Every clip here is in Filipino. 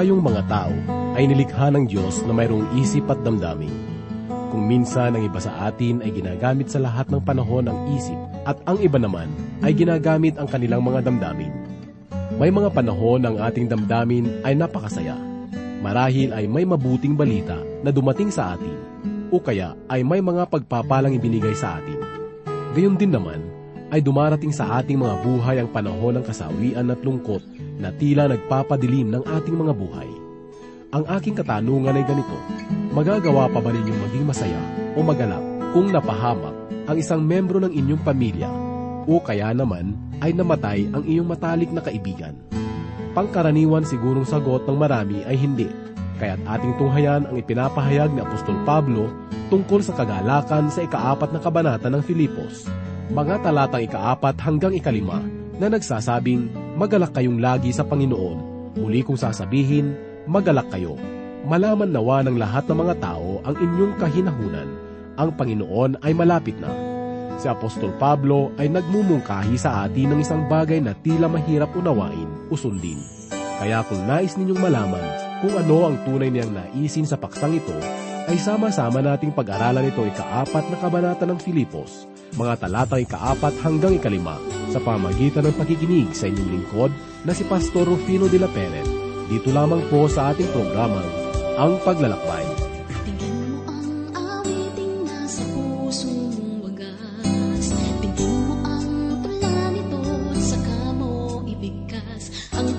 tayong mga tao ay nilikha ng Diyos na mayroong isip at damdamin. Kung minsan ang iba sa atin ay ginagamit sa lahat ng panahon ang isip at ang iba naman ay ginagamit ang kanilang mga damdamin. May mga panahon ang ating damdamin ay napakasaya. Marahil ay may mabuting balita na dumating sa atin o kaya ay may mga pagpapalang ibinigay sa atin. Gayon din naman ay dumarating sa ating mga buhay ang panahon ng kasawian at lungkot na tila nagpapadilim ng ating mga buhay. Ang aking katanungan ay ganito, magagawa pa ba ninyong maging masaya o magalak kung napahamak ang isang membro ng inyong pamilya o kaya naman ay namatay ang iyong matalik na kaibigan? Pangkaraniwan sigurong sagot ng marami ay hindi, kaya't ating tunghayan ang ipinapahayag ni Apostol Pablo tungkol sa kagalakan sa ikaapat na kabanata ng Filipos, mga talatang ikaapat hanggang ikalima na nagsasabing, Magalak kayong lagi sa Panginoon. Muli kong sasabihin, magalak kayo. Malaman nawa ng lahat ng mga tao ang inyong kahinahunan. Ang Panginoon ay malapit na. Si Apostol Pablo ay nagmumungkahi sa atin ng isang bagay na tila mahirap unawain o sundin. Kaya kung nais ninyong malaman kung ano ang tunay niyang naisin sa paksang ito, ay sama-sama nating pag-aralan ito ikaapat na kabanata ng Filipos, mga talatang ikaapat hanggang ikalima, sa pamagitan ng pakikinig sa inyong lingkod na si Pastor Rufino de la Peret. Dito lamang po sa ating programang, Ang Paglalakbay. Ang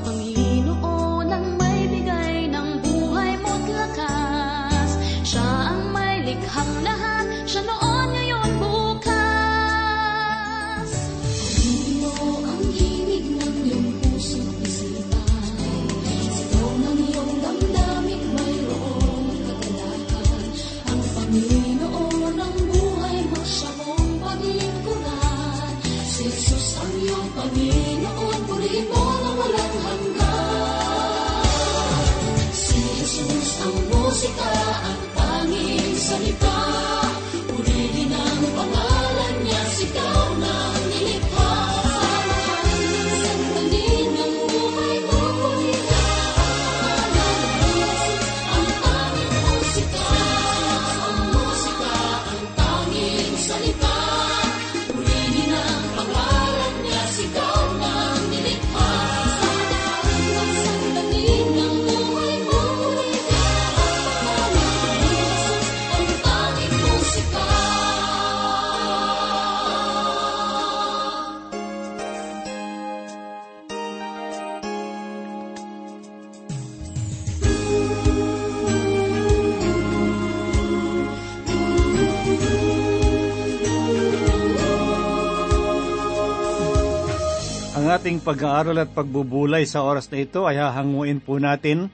ating pag-aaral at pagbubulay sa oras na ito ay hahanguin po natin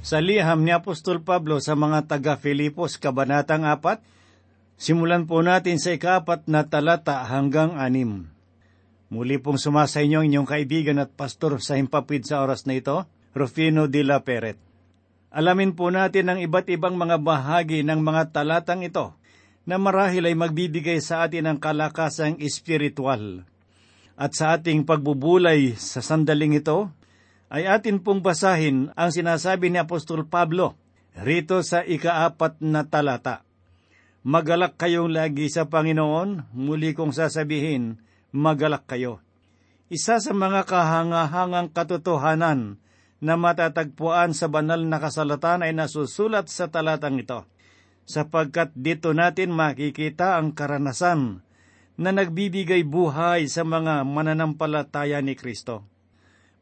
sa liham ni Apostol Pablo sa mga taga-Filipos, Kabanatang 4. Simulan po natin sa ikaapat na talata hanggang anim. Muli pong sumasa inyo inyong kaibigan at pastor sa himpapid sa oras na ito, Rufino de la Peret. Alamin po natin ang iba't ibang mga bahagi ng mga talatang ito na marahil ay magbibigay sa atin ng kalakasang espiritual. At sa ating pagbubulay sa sandaling ito, ay atin pong basahin ang sinasabi ni Apostol Pablo rito sa ikaapat na talata. Magalak kayong lagi sa Panginoon, muli kong sasabihin, magalak kayo. Isa sa mga kahangahangang katotohanan na matatagpuan sa banal na kasalatan ay nasusulat sa talatang ito, sapagkat dito natin makikita ang karanasan na nagbibigay buhay sa mga mananampalataya ni Kristo.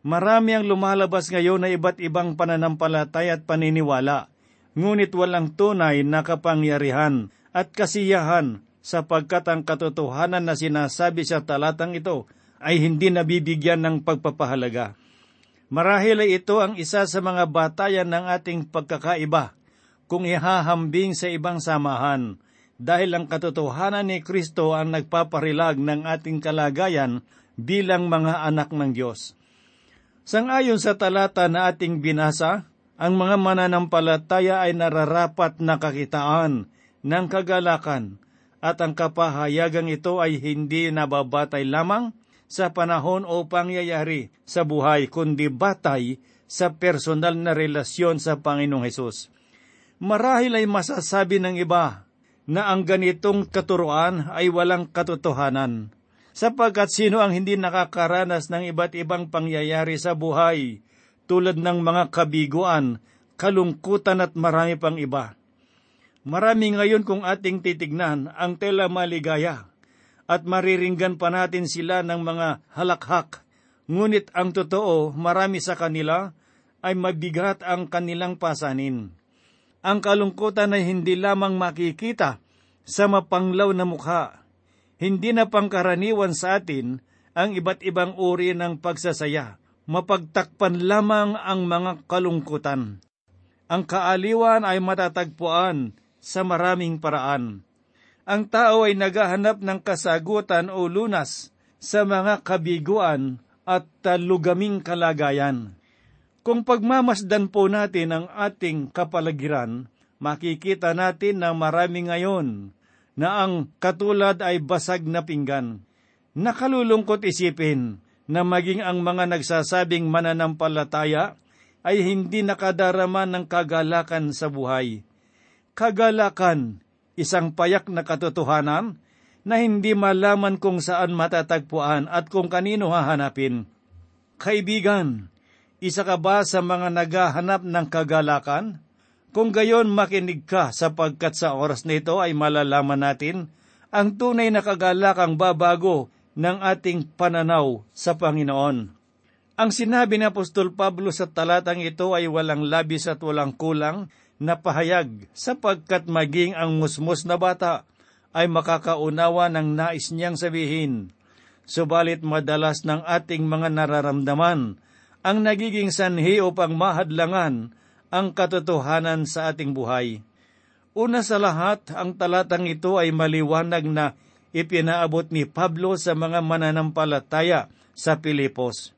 Marami ang lumalabas ngayon na iba't ibang pananampalataya at paniniwala, ngunit walang tunay na kapangyarihan at kasiyahan sapagkat ang katotohanan na sinasabi sa talatang ito ay hindi nabibigyan ng pagpapahalaga. Marahil ay ito ang isa sa mga batayan ng ating pagkakaiba kung ihahambing sa ibang samahan dahil ang katotohanan ni Kristo ang nagpaparilag ng ating kalagayan bilang mga anak ng Diyos. Sangayon sa talata na ating binasa, ang mga mananampalataya ay nararapat na kakitaan ng kagalakan at ang kapahayagang ito ay hindi nababatay lamang sa panahon o pangyayari sa buhay kundi batay sa personal na relasyon sa Panginoong Hesus. Marahil ay masasabi ng iba na ang ganitong katuruan ay walang katotohanan, sapagkat sino ang hindi nakakaranas ng iba't ibang pangyayari sa buhay, tulad ng mga kabiguan, kalungkutan at marami pang iba. Marami ngayon kung ating titignan ang tela maligaya at mariringgan pa natin sila ng mga halakhak. Ngunit ang totoo, marami sa kanila ay mabigat ang kanilang pasanin. Ang kalungkutan ay hindi lamang makikita sa mapanglaw na mukha. Hindi na pangkaraniwan sa atin ang iba't ibang uri ng pagsasaya. Mapagtakpan lamang ang mga kalungkutan. Ang kaaliwan ay matatagpuan sa maraming paraan. Ang tao ay naghahanap ng kasagutan o lunas sa mga kabiguan at talugaming kalagayan. Kung pagmamasdan po natin ang ating kapalagiran, makikita natin na marami ngayon na ang katulad ay basag na pinggan. Nakalulungkot isipin na maging ang mga nagsasabing mananampalataya ay hindi nakadarama ng kagalakan sa buhay. Kagalakan, isang payak na katotohanan na hindi malaman kung saan matatagpuan at kung kanino hahanapin. Kaibigan, isa ka ba sa mga naghahanap ng kagalakan? Kung gayon makinig ka sapagkat sa oras na ito ay malalaman natin ang tunay na kagalakang babago ng ating pananaw sa Panginoon. Ang sinabi ni Apostol Pablo sa talatang ito ay walang labis at walang kulang na pahayag sapagkat maging ang musmus na bata ay makakaunawa ng nais niyang sabihin. Subalit madalas ng ating mga nararamdaman ang nagiging sanhi upang mahadlangan ang katotohanan sa ating buhay. Una sa lahat, ang talatang ito ay maliwanag na ipinaabot ni Pablo sa mga mananampalataya sa Pilipos.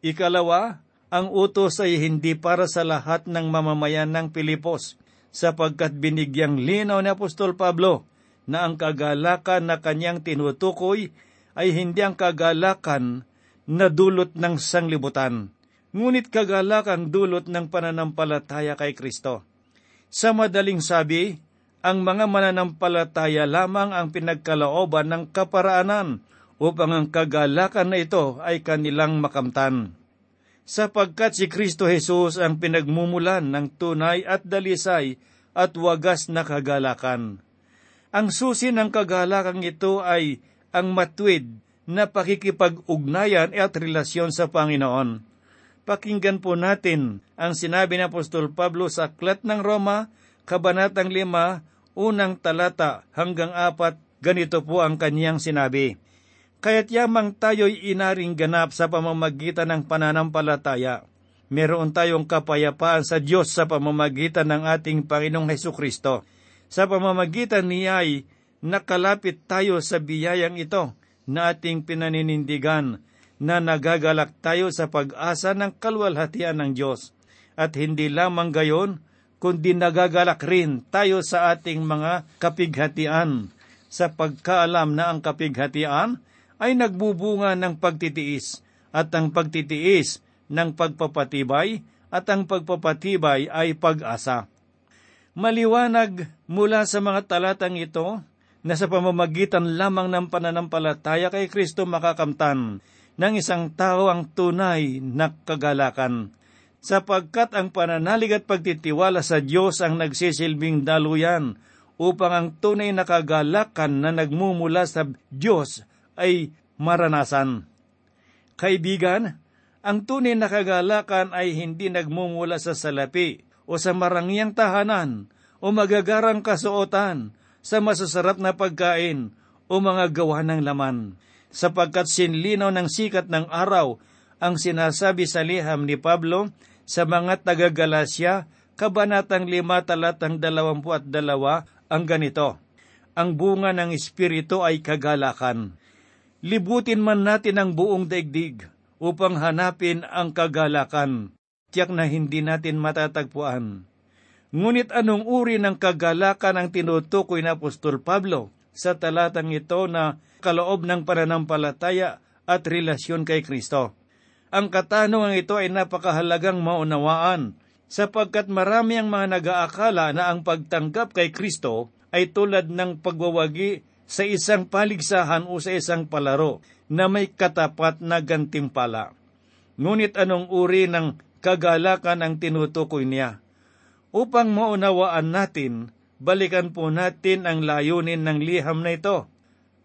Ikalawa, ang utos ay hindi para sa lahat ng mamamayan ng Pilipos, sapagkat binigyang linaw ni Apostol Pablo na ang kagalakan na kanyang tinutukoy ay hindi ang kagalakan na dulot ng sanglibutan, ngunit kagalakang dulot ng pananampalataya kay Kristo. Sa madaling sabi, ang mga mananampalataya lamang ang pinagkalooban ng kaparaanan upang ang kagalakan na ito ay kanilang makamtan. Sapagkat si Kristo Jesus ang pinagmumulan ng tunay at dalisay at wagas na kagalakan. Ang susi ng kagalakang ito ay ang matwid na pakikipag-ugnayan at relasyon sa Panginoon. Pakinggan po natin ang sinabi ni Apostol Pablo sa Aklat ng Roma, Kabanatang 5, unang talata hanggang apat, ganito po ang kanyang sinabi. Kaya't yamang tayo'y inaring ganap sa pamamagitan ng pananampalataya. Meron tayong kapayapaan sa Diyos sa pamamagitan ng ating Panginoong Heso Kristo. Sa pamamagitan niya ay nakalapit tayo sa biyayang ito na ating pinaninindigan na nagagalak tayo sa pag-asa ng kalwalhatian ng Diyos. At hindi lamang gayon, kundi nagagalak rin tayo sa ating mga kapighatian sa pagkaalam na ang kapighatian ay nagbubunga ng pagtitiis at ang pagtitiis ng pagpapatibay at ang pagpapatibay ay pag-asa. Maliwanag mula sa mga talatang ito na sa pamamagitan lamang ng pananampalataya kay Kristo makakamtan ng isang tao ang tunay na kagalakan, sapagkat ang pananalig at pagtitiwala sa Diyos ang nagsisilbing daluyan upang ang tunay na kagalakan na nagmumula sa Diyos ay maranasan. Kaibigan, ang tunay na kagalakan ay hindi nagmumula sa salapi o sa marangyang tahanan o magagarang kasuotan sa masasarap na pagkain o mga gawa ng laman, sapagkat sinlinaw ng sikat ng araw ang sinasabi sa liham ni Pablo sa mga taga-Galasya, Kabanatang 5 talatang 22 ang ganito, Ang bunga ng Espiritu ay kagalakan libutin man natin ang buong daigdig upang hanapin ang kagalakan. Tiyak na hindi natin matatagpuan. Ngunit anong uri ng kagalakan ang tinutukoy na Apostol Pablo sa talatang ito na kaloob ng pananampalataya at relasyon kay Kristo? Ang katanungan ito ay napakahalagang maunawaan sapagkat marami ang mga nag-aakala na ang pagtanggap kay Kristo ay tulad ng pagwawagi sa isang paligsahan o sa isang palaro na may katapat na gantimpala. Ngunit anong uri ng kagalakan ang tinutukoy niya? Upang maunawaan natin, balikan po natin ang layunin ng liham na ito.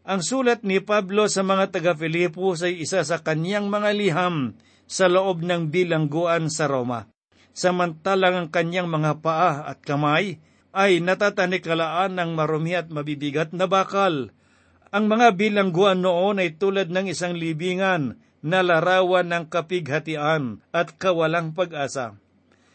Ang sulat ni Pablo sa mga taga-Filipos ay isa sa kanyang mga liham sa loob ng bilangguan sa Roma. Samantalang ang kanyang mga paa at kamay ay natatanikalaan ng marumi at mabibigat na bakal. Ang mga bilangguan noon ay tulad ng isang libingan na larawan ng kapighatian at kawalang pag-asa.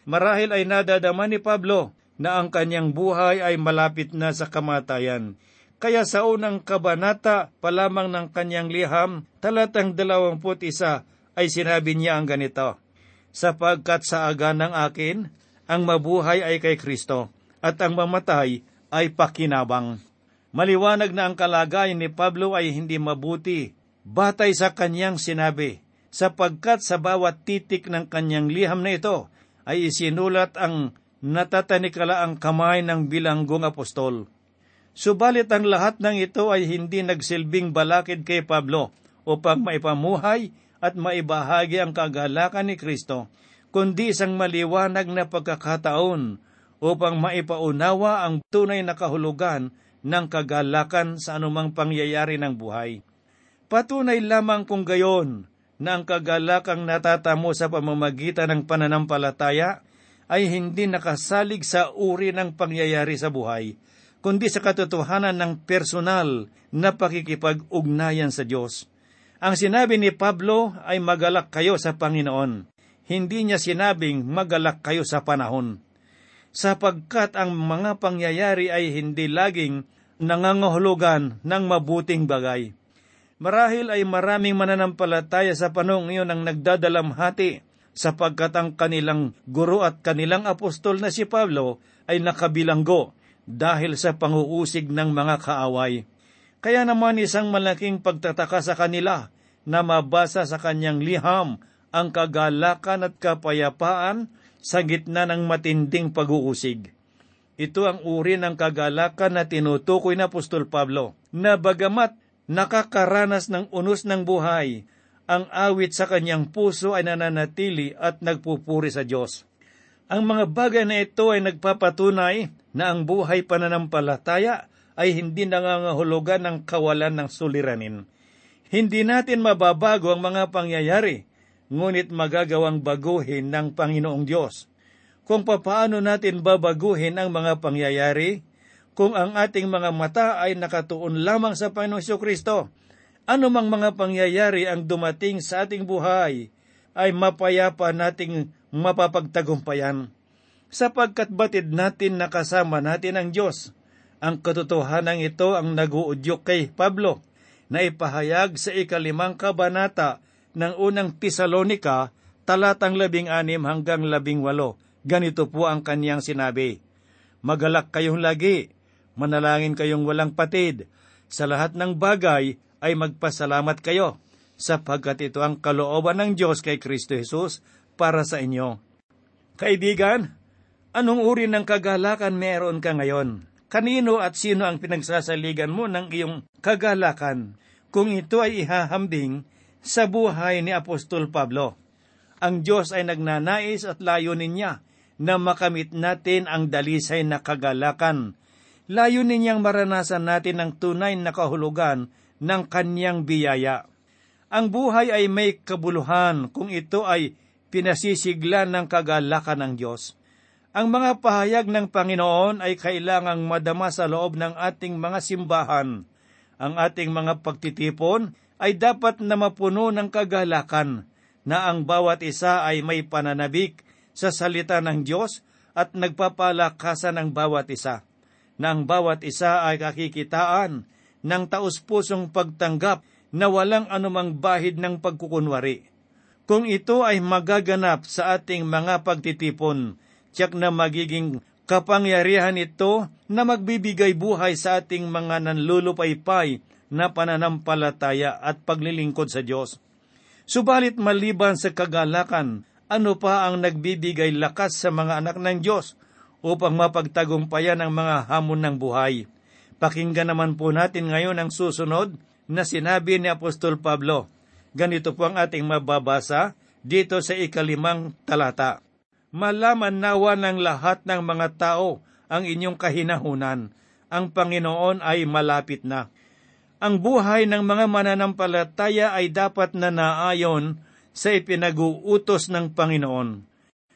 Marahil ay nadadama ni Pablo na ang kanyang buhay ay malapit na sa kamatayan kaya sa unang kabanata pa lamang ng kanyang liham, talatang dalawamput isa, ay sinabi niya ang ganito, Sapagkat sa aga ng akin, ang mabuhay ay kay Kristo, at ang mamatay ay pakinabang. Maliwanag na ang kalagayan ni Pablo ay hindi mabuti, batay sa kanyang sinabi, sapagkat sa bawat titik ng kanyang liham na ito ay isinulat ang natatanikala ang kamay ng bilanggong apostol. Subalit ang lahat ng ito ay hindi nagsilbing balakid kay Pablo upang maipamuhay at maibahagi ang kagalakan ni Kristo, kundi isang maliwanag na pagkakataon upang maipaunawa ang tunay na kahulugan ng kagalakan sa anumang pangyayari ng buhay. Patunay lamang kung gayon na ang kagalakang natatamo sa pamamagitan ng pananampalataya ay hindi nakasalig sa uri ng pangyayari sa buhay, kundi sa katotohanan ng personal na pakikipag-ugnayan sa Diyos. Ang sinabi ni Pablo ay magalak kayo sa Panginoon. Hindi niya sinabing magalak kayo sa panahon. Sapagkat ang mga pangyayari ay hindi laging nangangahulugan ng mabuting bagay. Marahil ay maraming mananampalataya sa panong iyon ang nagdadalamhati sapagkat ang kanilang guro at kanilang apostol na si Pablo ay nakabilanggo dahil sa panguusig ng mga kaaway. Kaya naman isang malaking pagtataka sa kanila na mabasa sa kanyang liham ang kagalakan at kapayapaan sa gitna ng matinding pag-uusig. Ito ang uri ng kagalakan na tinutukoy na Apostol Pablo, na bagamat nakakaranas ng unos ng buhay, ang awit sa kanyang puso ay nananatili at nagpupuri sa Diyos. Ang mga bagay na ito ay nagpapatunay na ang buhay pananampalataya ay hindi nangangahulugan ng kawalan ng suliranin. Hindi natin mababago ang mga pangyayari, ngunit magagawang baguhin ng Panginoong Diyos. Kung papaano natin babaguhin ang mga pangyayari, kung ang ating mga mata ay nakatuon lamang sa Panginoong Kristo, anumang mga pangyayari ang dumating sa ating buhay, ay mapayapa nating mapapagtagumpayan. Sapagkat batid natin nakasama natin ang Diyos. Ang katotohanan ito ang naguudyok kay Pablo na ipahayag sa ikalimang kabanata ng unang Tesalonika, talatang labing anim hanggang labing walo. Ganito po ang kaniyang sinabi, Magalak kayong lagi, manalangin kayong walang patid, sa lahat ng bagay ay magpasalamat kayo, sapagkat ito ang kalooban ng Diyos kay Kristo Jesus para sa inyo. Kaibigan, anong uri ng kagalakan meron ka ngayon? Kanino at sino ang pinagsasaligan mo ng iyong kagalakan kung ito ay ihahambing sa buhay ni Apostol Pablo? Ang Diyos ay nagnanais at layunin niya na makamit natin ang dalisay na kagalakan. Layunin niyang maranasan natin ang tunay na kahulugan ng kanyang biyaya. Ang buhay ay may kabuluhan kung ito ay pinasisiglan ng kagalakan ng Diyos. Ang mga pahayag ng Panginoon ay kailangang madama sa loob ng ating mga simbahan. Ang ating mga pagtitipon ay dapat na mapuno ng kagalakan na ang bawat isa ay may pananabik sa salita ng Diyos at nagpapalakasan ang bawat isa, na bawat isa ay kakikitaan ng taus-pusong pagtanggap na walang anumang bahid ng pagkukunwari. Kung ito ay magaganap sa ating mga pagtitipon, tiyak na magiging kapangyarihan ito na magbibigay buhay sa ating mga nanlulupaypay na pananampalataya at paglilingkod sa Diyos. Subalit maliban sa kagalakan, ano pa ang nagbibigay lakas sa mga anak ng Diyos upang mapagtagumpayan ang mga hamon ng buhay? Pakinggan naman po natin ngayon ang susunod na sinabi ni Apostol Pablo. Ganito po ang ating mababasa dito sa ikalimang talata. Malaman nawa ng lahat ng mga tao ang inyong kahinahunan. Ang Panginoon ay malapit na. Ang buhay ng mga mananampalataya ay dapat na naayon sa ipinag-uutos ng Panginoon.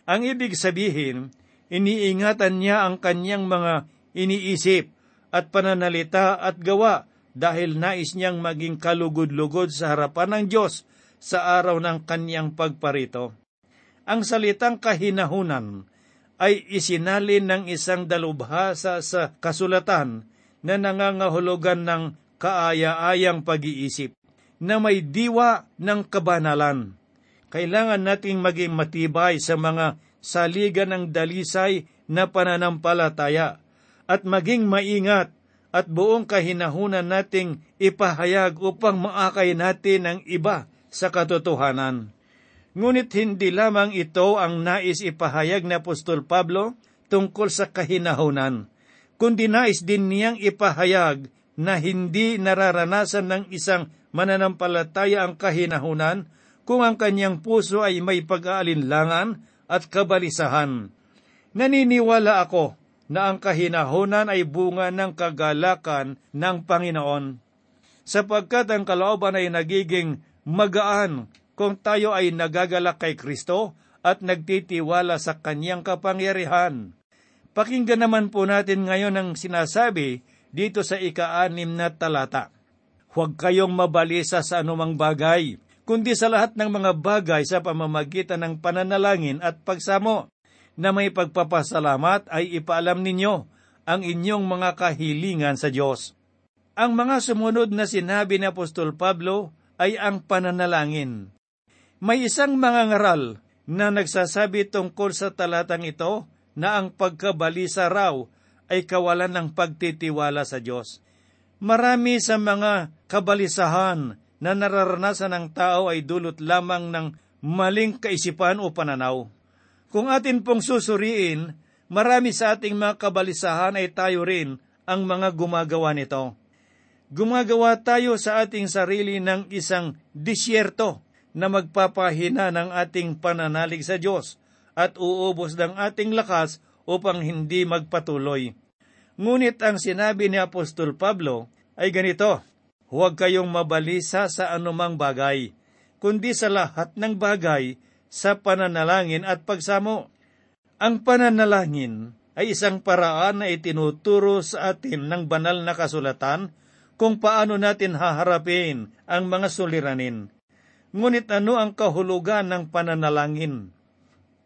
Ang ibig sabihin, iniingatan niya ang kanyang mga iniisip at pananalita at gawa dahil nais niyang maging kalugod-lugod sa harapan ng Diyos sa araw ng kanyang pagparito. Ang salitang kahinahunan ay isinalin ng isang dalubhasa sa kasulatan na nangangahulugan ng kaaya-ayang pag-iisip na may diwa ng kabanalan. Kailangan nating maging matibay sa mga saligan ng dalisay na pananampalataya at maging maingat at buong kahinahunan nating ipahayag upang maakay natin ang iba sa katotohanan. Ngunit hindi lamang ito ang nais ipahayag ni Apostol Pablo tungkol sa kahinahunan, kundi nais din niyang ipahayag na hindi nararanasan ng isang mananampalataya ang kahinahunan kung ang kanyang puso ay may pag-aalinlangan at kabalisahan. Naniniwala ako na ang kahinahunan ay bunga ng kagalakan ng Panginoon. Sapagkat ang kalooban ay nagiging magaan kung tayo ay nagagalak kay Kristo at nagtitiwala sa kanyang kapangyarihan. Pakinggan naman po natin ngayon ang sinasabi dito sa ika-anim na talata. Huwag kayong mabalisa sa anumang bagay, kundi sa lahat ng mga bagay sa pamamagitan ng pananalangin at pagsamo na may pagpapasalamat ay ipaalam ninyo ang inyong mga kahilingan sa Diyos. Ang mga sumunod na sinabi ni Apostol Pablo ay ang pananalangin. May isang mga ngaral na nagsasabi tungkol sa talatang ito na ang pagkabalisa raw ay kawalan ng pagtitiwala sa Diyos. Marami sa mga kabalisahan na nararanasan ng tao ay dulot lamang ng maling kaisipan o pananaw. Kung atin pong susuriin, marami sa ating mga kabalisahan ay tayo rin ang mga gumagawa nito. Gumagawa tayo sa ating sarili ng isang disyerto na magpapahina ng ating pananalig sa Diyos at uubos ng ating lakas upang hindi magpatuloy. Ngunit ang sinabi ni Apostol Pablo ay ganito, Huwag kayong mabalisa sa anumang bagay, kundi sa lahat ng bagay sa pananalangin at pagsamo. Ang pananalangin ay isang paraan na itinuturo sa atin ng banal na kasulatan kung paano natin haharapin ang mga suliranin. Ngunit ano ang kahulugan ng pananalangin?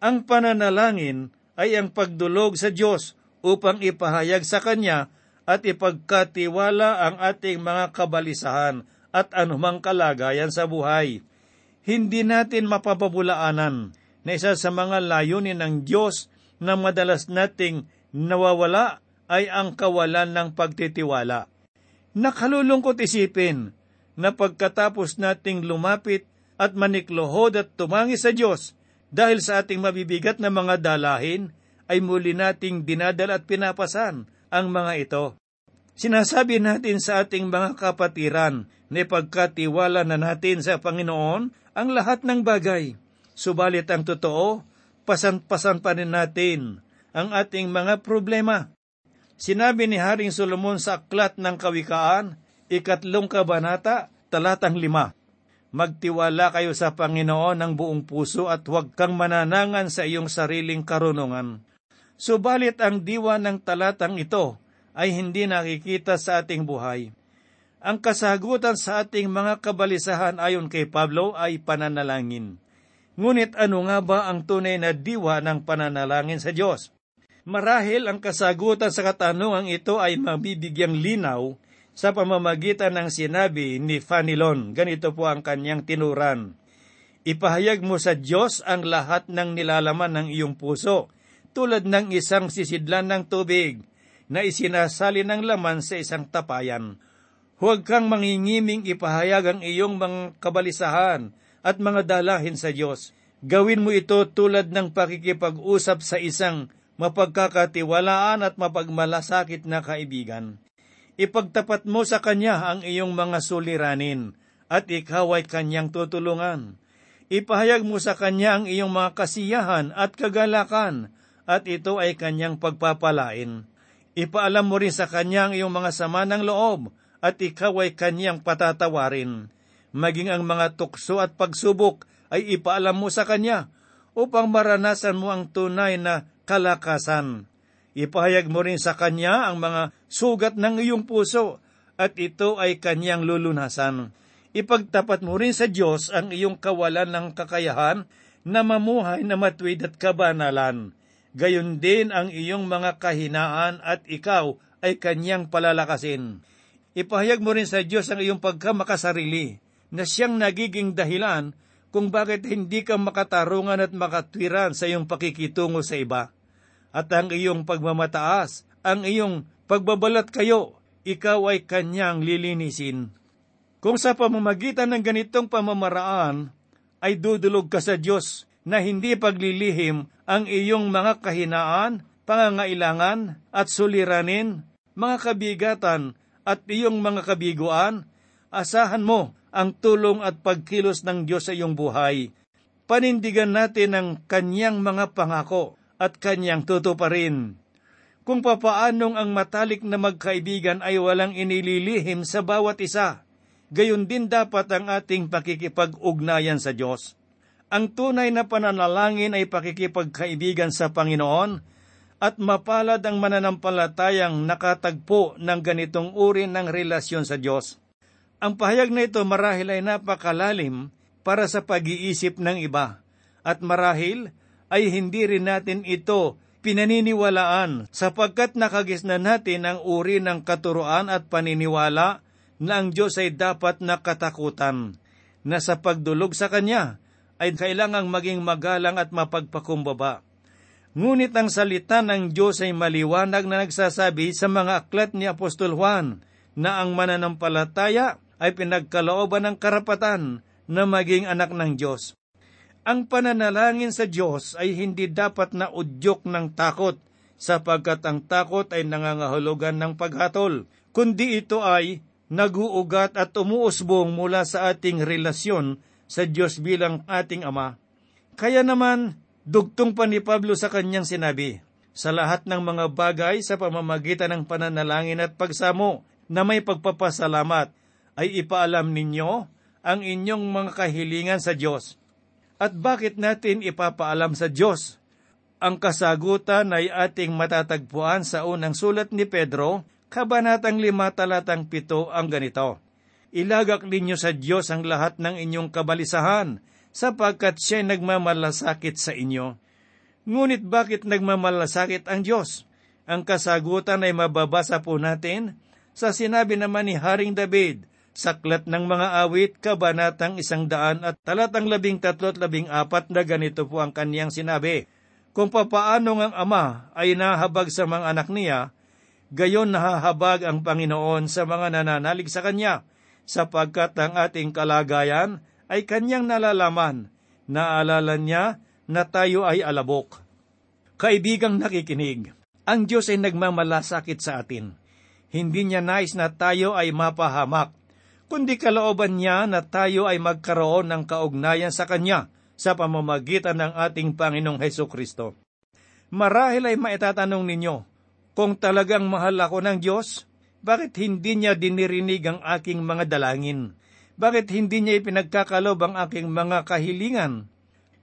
Ang pananalangin ay ang pagdulog sa Diyos upang ipahayag sa Kanya at ipagkatiwala ang ating mga kabalisahan at anumang kalagayan sa buhay hindi natin mapapabulaanan na isa sa mga layunin ng Diyos na madalas nating nawawala ay ang kawalan ng pagtitiwala. Nakalulungkot isipin na pagkatapos nating lumapit at maniklohod at tumangi sa Diyos dahil sa ating mabibigat na mga dalahin, ay muli nating dinadala at pinapasan ang mga ito. Sinasabi natin sa ating mga kapatiran na ipagkatiwala na natin sa Panginoon ang lahat ng bagay. Subalit ang totoo, pasan-pasan pa rin natin ang ating mga problema. Sinabi ni Haring Solomon sa Aklat ng Kawikaan, ikatlong kabanata, talatang lima. Magtiwala kayo sa Panginoon ng buong puso at huwag kang mananangan sa iyong sariling karunungan. Subalit ang diwa ng talatang ito ay hindi nakikita sa ating buhay. Ang kasagutan sa ating mga kabalisahan ayon kay Pablo ay pananalangin. Ngunit ano nga ba ang tunay na diwa ng pananalangin sa Diyos? Marahil ang kasagutan sa katanungang ito ay mabibigyang linaw sa pamamagitan ng sinabi ni Fanilon. Ganito po ang kanyang tinuran. Ipahayag mo sa Diyos ang lahat ng nilalaman ng iyong puso, tulad ng isang sisidlan ng tubig na isinasali ng laman sa isang tapayan Huwag kang mangingiming ipahayag ang iyong mga kabalisahan at mga dalahin sa Diyos. Gawin mo ito tulad ng pakikipag-usap sa isang mapagkakatiwalaan at mapagmalasakit na kaibigan. Ipagtapat mo sa Kanya ang iyong mga suliranin at ikaw ay Kanyang tutulungan. Ipahayag mo sa Kanya ang iyong mga kasiyahan at kagalakan at ito ay Kanyang pagpapalain. Ipaalam mo rin sa Kanya ang iyong mga sama ng loob at ikaw ay Kanyang patatawarin. Maging ang mga tukso at pagsubok ay ipaalam mo sa Kanya upang maranasan mo ang tunay na kalakasan. Ipahayag mo rin sa Kanya ang mga sugat ng iyong puso at ito ay Kanyang lulunasan. Ipagtapat mo rin sa Diyos ang iyong kawalan ng kakayahan na mamuhay na matwid at kabanalan. Gayon din ang iyong mga kahinaan at ikaw ay Kanyang palalakasin. Ipahayag mo rin sa Diyos ang iyong pagkamakasarili na siyang nagiging dahilan kung bakit hindi ka makatarungan at makatwiran sa iyong pakikitungo sa iba at ang iyong pagmamataas, ang iyong pagbabalat kayo, ikaw ay kanyang lilinisin. Kung sa pamamagitan ng ganitong pamamaraan ay dudulog ka sa Diyos na hindi paglilihim ang iyong mga kahinaan, pangangailangan at suliranin, mga kabigatan at iyong mga kabiguan, asahan mo ang tulong at pagkilos ng Diyos sa iyong buhay. Panindigan natin ang kanyang mga pangako at kanyang tutuparin. Kung papaanong ang matalik na magkaibigan ay walang inililihim sa bawat isa, gayon din dapat ang ating pakikipag-ugnayan sa Diyos. Ang tunay na pananalangin ay pakikipagkaibigan sa Panginoon at mapalad ang mananampalatayang nakatagpo ng ganitong uri ng relasyon sa Diyos. Ang pahayag na ito marahil ay napakalalim para sa pag-iisip ng iba at marahil ay hindi rin natin ito pinaniniwalaan sapagkat nakagisna natin ang uri ng katuruan at paniniwala na ang Diyos ay dapat nakatakutan, na sa pagdulog sa Kanya ay kailangang maging magalang at mapagpakumbaba. Ngunit ang salita ng Diyos ay maliwanag na nagsasabi sa mga aklat ni Apostol Juan na ang mananampalataya ay pinagkalooban ng karapatan na maging anak ng Diyos. Ang pananalangin sa Diyos ay hindi dapat na udyok ng takot sapagkat ang takot ay nangangahulugan ng paghatol, kundi ito ay naguugat at umuusbong mula sa ating relasyon sa Diyos bilang ating Ama. Kaya naman, dugtong pa ni Pablo sa kanyang sinabi, sa lahat ng mga bagay sa pamamagitan ng pananalangin at pagsamo na may pagpapasalamat, ay ipaalam ninyo ang inyong mga kahilingan sa Diyos at bakit natin ipapaalam sa Diyos? Ang kasagutan ay ating matatagpuan sa unang sulat ni Pedro, Kabanatang 5 talatang 7 ang ganito. Ilagak ninyo sa Diyos ang lahat ng inyong kabalisahan, sapagkat siya'y nagmamalasakit sa inyo. Ngunit bakit nagmamalasakit ang Diyos? Ang kasagutan ay mababasa po natin sa sinabi naman ni Haring David, Saklat ng mga awit, kabanatang isang daan at talatang labing tatlo at labing apat na ganito po ang kaniyang sinabi. Kung papaano ang ama ay nahabag sa mga anak niya, gayon nahahabag ang Panginoon sa mga nananalig sa Kanya, sapagkat ang ating kalagayan ay Kanyang nalalaman, naalala niya na tayo ay alabok. Kaibigang nakikinig, ang Diyos ay nagmamalasakit sa atin. Hindi niya nais na tayo ay mapahamak, kundi kalooban niya na tayo ay magkaroon ng kaugnayan sa Kanya sa pamamagitan ng ating Panginoong Heso Kristo. Marahil ay maitatanong ninyo, kung talagang mahal ako ng Diyos, bakit hindi niya dinirinig ang aking mga dalangin? Bakit hindi niya ipinagkakalob ang aking mga kahilingan?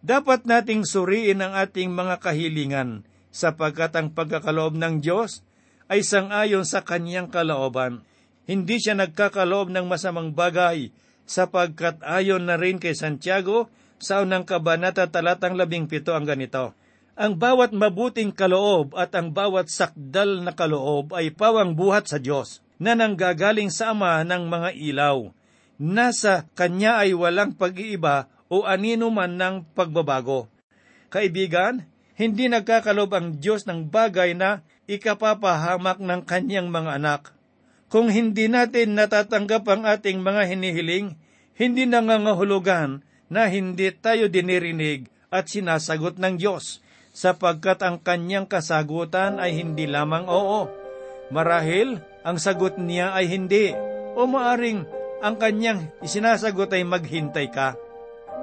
Dapat nating suriin ang ating mga kahilingan, sapagkat ang pagkakaloob ng Diyos ay sangayon sa kanyang kalooban hindi siya nagkakaloob ng masamang bagay, sapagkat ayon na rin kay Santiago, sa unang kabanata talatang labing pito ang ganito. Ang bawat mabuting kaloob at ang bawat sakdal na kaloob ay pawang buhat sa Diyos, na nanggagaling sa Ama ng mga ilaw. Nasa Kanya ay walang pag-iiba o anino man ng pagbabago. Kaibigan, hindi nagkakalob ang Diyos ng bagay na ikapapahamak ng Kanyang mga anak kung hindi natin natatanggap ang ating mga hinihiling, hindi nangangahulugan na hindi tayo dinirinig at sinasagot ng Diyos sapagkat ang kanyang kasagutan ay hindi lamang oo. Marahil ang sagot niya ay hindi o maaring ang kanyang isinasagot ay maghintay ka.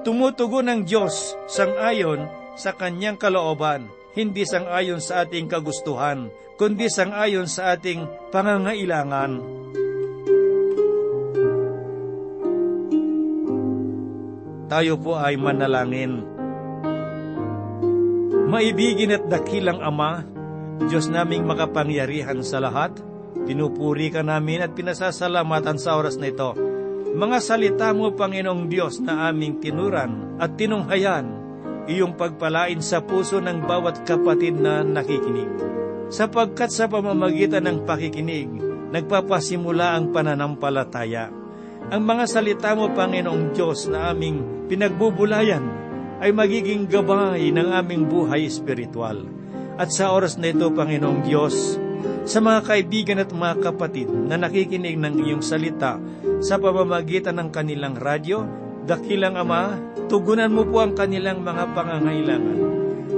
Tumutugon ng Diyos sang-ayon sa kanyang kalooban, hindi sang-ayon sa ating kagustuhan, kundi sang-ayon sa ating pangangailangan. Tayo po ay manalangin. Maibigin at dakilang Ama, Diyos naming makapangyarihan sa lahat, pinupuri ka namin at pinasasalamatan sa oras na ito. Mga salita mo, Panginoong Diyos, na aming tinuran at tinunghayan, iyong pagpalain sa puso ng bawat kapatid na nakikinig. Sapagkat sa pamamagitan ng pakikinig, nagpapasimula ang pananampalataya. Ang mga salita mo, Panginoong Diyos, na aming pinagbubulayan, ay magiging gabay ng aming buhay espiritual. At sa oras na ito, Panginoong Diyos, sa mga kaibigan at mga kapatid na nakikinig ng iyong salita sa pamamagitan ng kanilang radyo, dakilang Ama, tugunan mo po ang kanilang mga pangangailangan.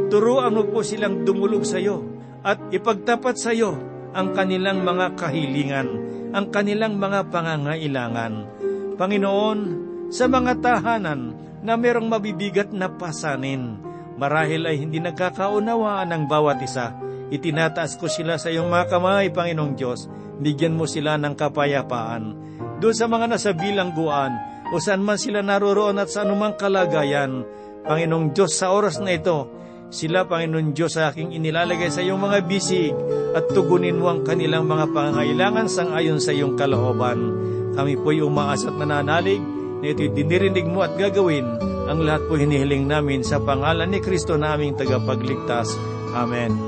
Turuan mo po silang dumulog sa iyo at ipagtapat sa iyo ang kanilang mga kahilingan, ang kanilang mga pangangailangan. Panginoon, sa mga tahanan na merong mabibigat na pasanin, marahil ay hindi nagkakaunawaan ng bawat isa, Itinataas ko sila sa iyong mga kamay, Panginoong Diyos. Bigyan mo sila ng kapayapaan. Doon sa mga nasa bilangguan, o saan man sila naroroon at sa anumang kalagayan, Panginoong Diyos, sa oras na ito, sila, Panginoon Diyos, sa aking inilalagay sa iyong mga bisig at tugunin mo ang kanilang mga pangangailangan sang ayon sa iyong kalooban. Kami po'y umaas at nananalig na ito'y dinirinig mo at gagawin ang lahat po hinihiling namin sa pangalan ni Kristo na aming tagapagligtas. Amen.